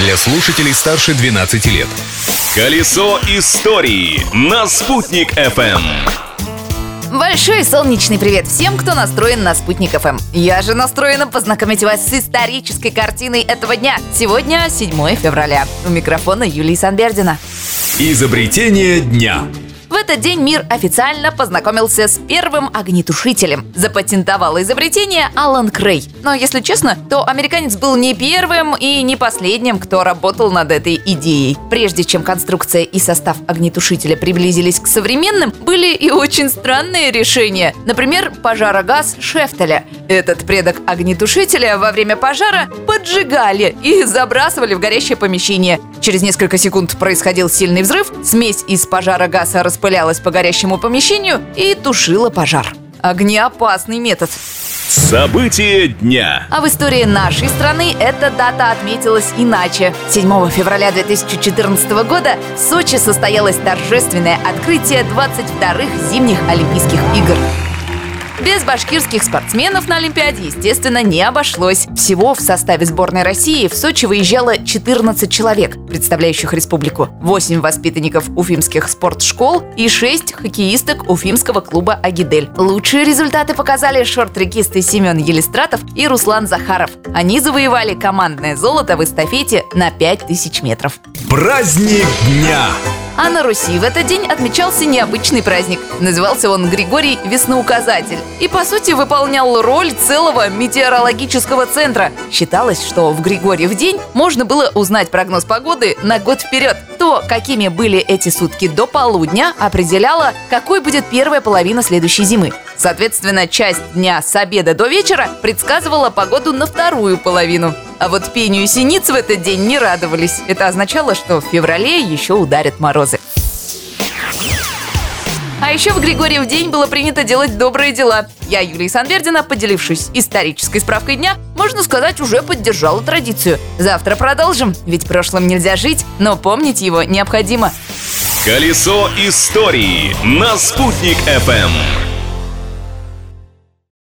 для слушателей старше 12 лет. Колесо истории на «Спутник FM. Большой солнечный привет всем, кто настроен на Спутник ФМ. Я же настроена познакомить вас с исторической картиной этого дня. Сегодня 7 февраля. У микрофона Юлии Санбердина. Изобретение дня. Этот день мир официально познакомился с первым огнетушителем. Запатентовал изобретение Алан Крей. Но, если честно, то американец был не первым и не последним, кто работал над этой идеей. Прежде чем конструкция и состав огнетушителя приблизились к современным, были и очень странные решения. Например, пожарогаз Шефтеля. Этот предок огнетушителя во время пожара поджигали и забрасывали в горящее помещение. Через несколько секунд происходил сильный взрыв, смесь из пожара газа распылялась по горящему помещению и тушила пожар. Огнеопасный метод. События дня. А в истории нашей страны эта дата отметилась иначе. 7 февраля 2014 года в Сочи состоялось торжественное открытие 22-х зимних Олимпийских игр. Без башкирских спортсменов на Олимпиаде, естественно, не обошлось. Всего в составе сборной России в Сочи выезжало 14 человек, представляющих республику. 8 воспитанников уфимских спортшкол и 6 хоккеисток уфимского клуба «Агидель». Лучшие результаты показали шорт-трекисты Семен Елистратов и Руслан Захаров. Они завоевали командное золото в эстафете на 5000 метров. Праздник дня. А на Руси в этот день отмечался необычный праздник. Назывался он Григорий Весноуказатель. И, по сути, выполнял роль целого метеорологического центра. Считалось, что в Григорьев день можно было узнать прогноз погоды на год вперед. То, какими были эти сутки до полудня, определяло, какой будет первая половина следующей зимы. Соответственно, часть дня с обеда до вечера предсказывала погоду на вторую половину. А вот пению синиц в этот день не радовались. Это означало, что в феврале еще ударят морозы. А еще в Григорьев день было принято делать добрые дела. Я, Юлия Санвердина, поделившись исторической справкой дня, можно сказать, уже поддержала традицию. Завтра продолжим, ведь прошлым нельзя жить, но помнить его необходимо. Колесо истории на «Спутник FM.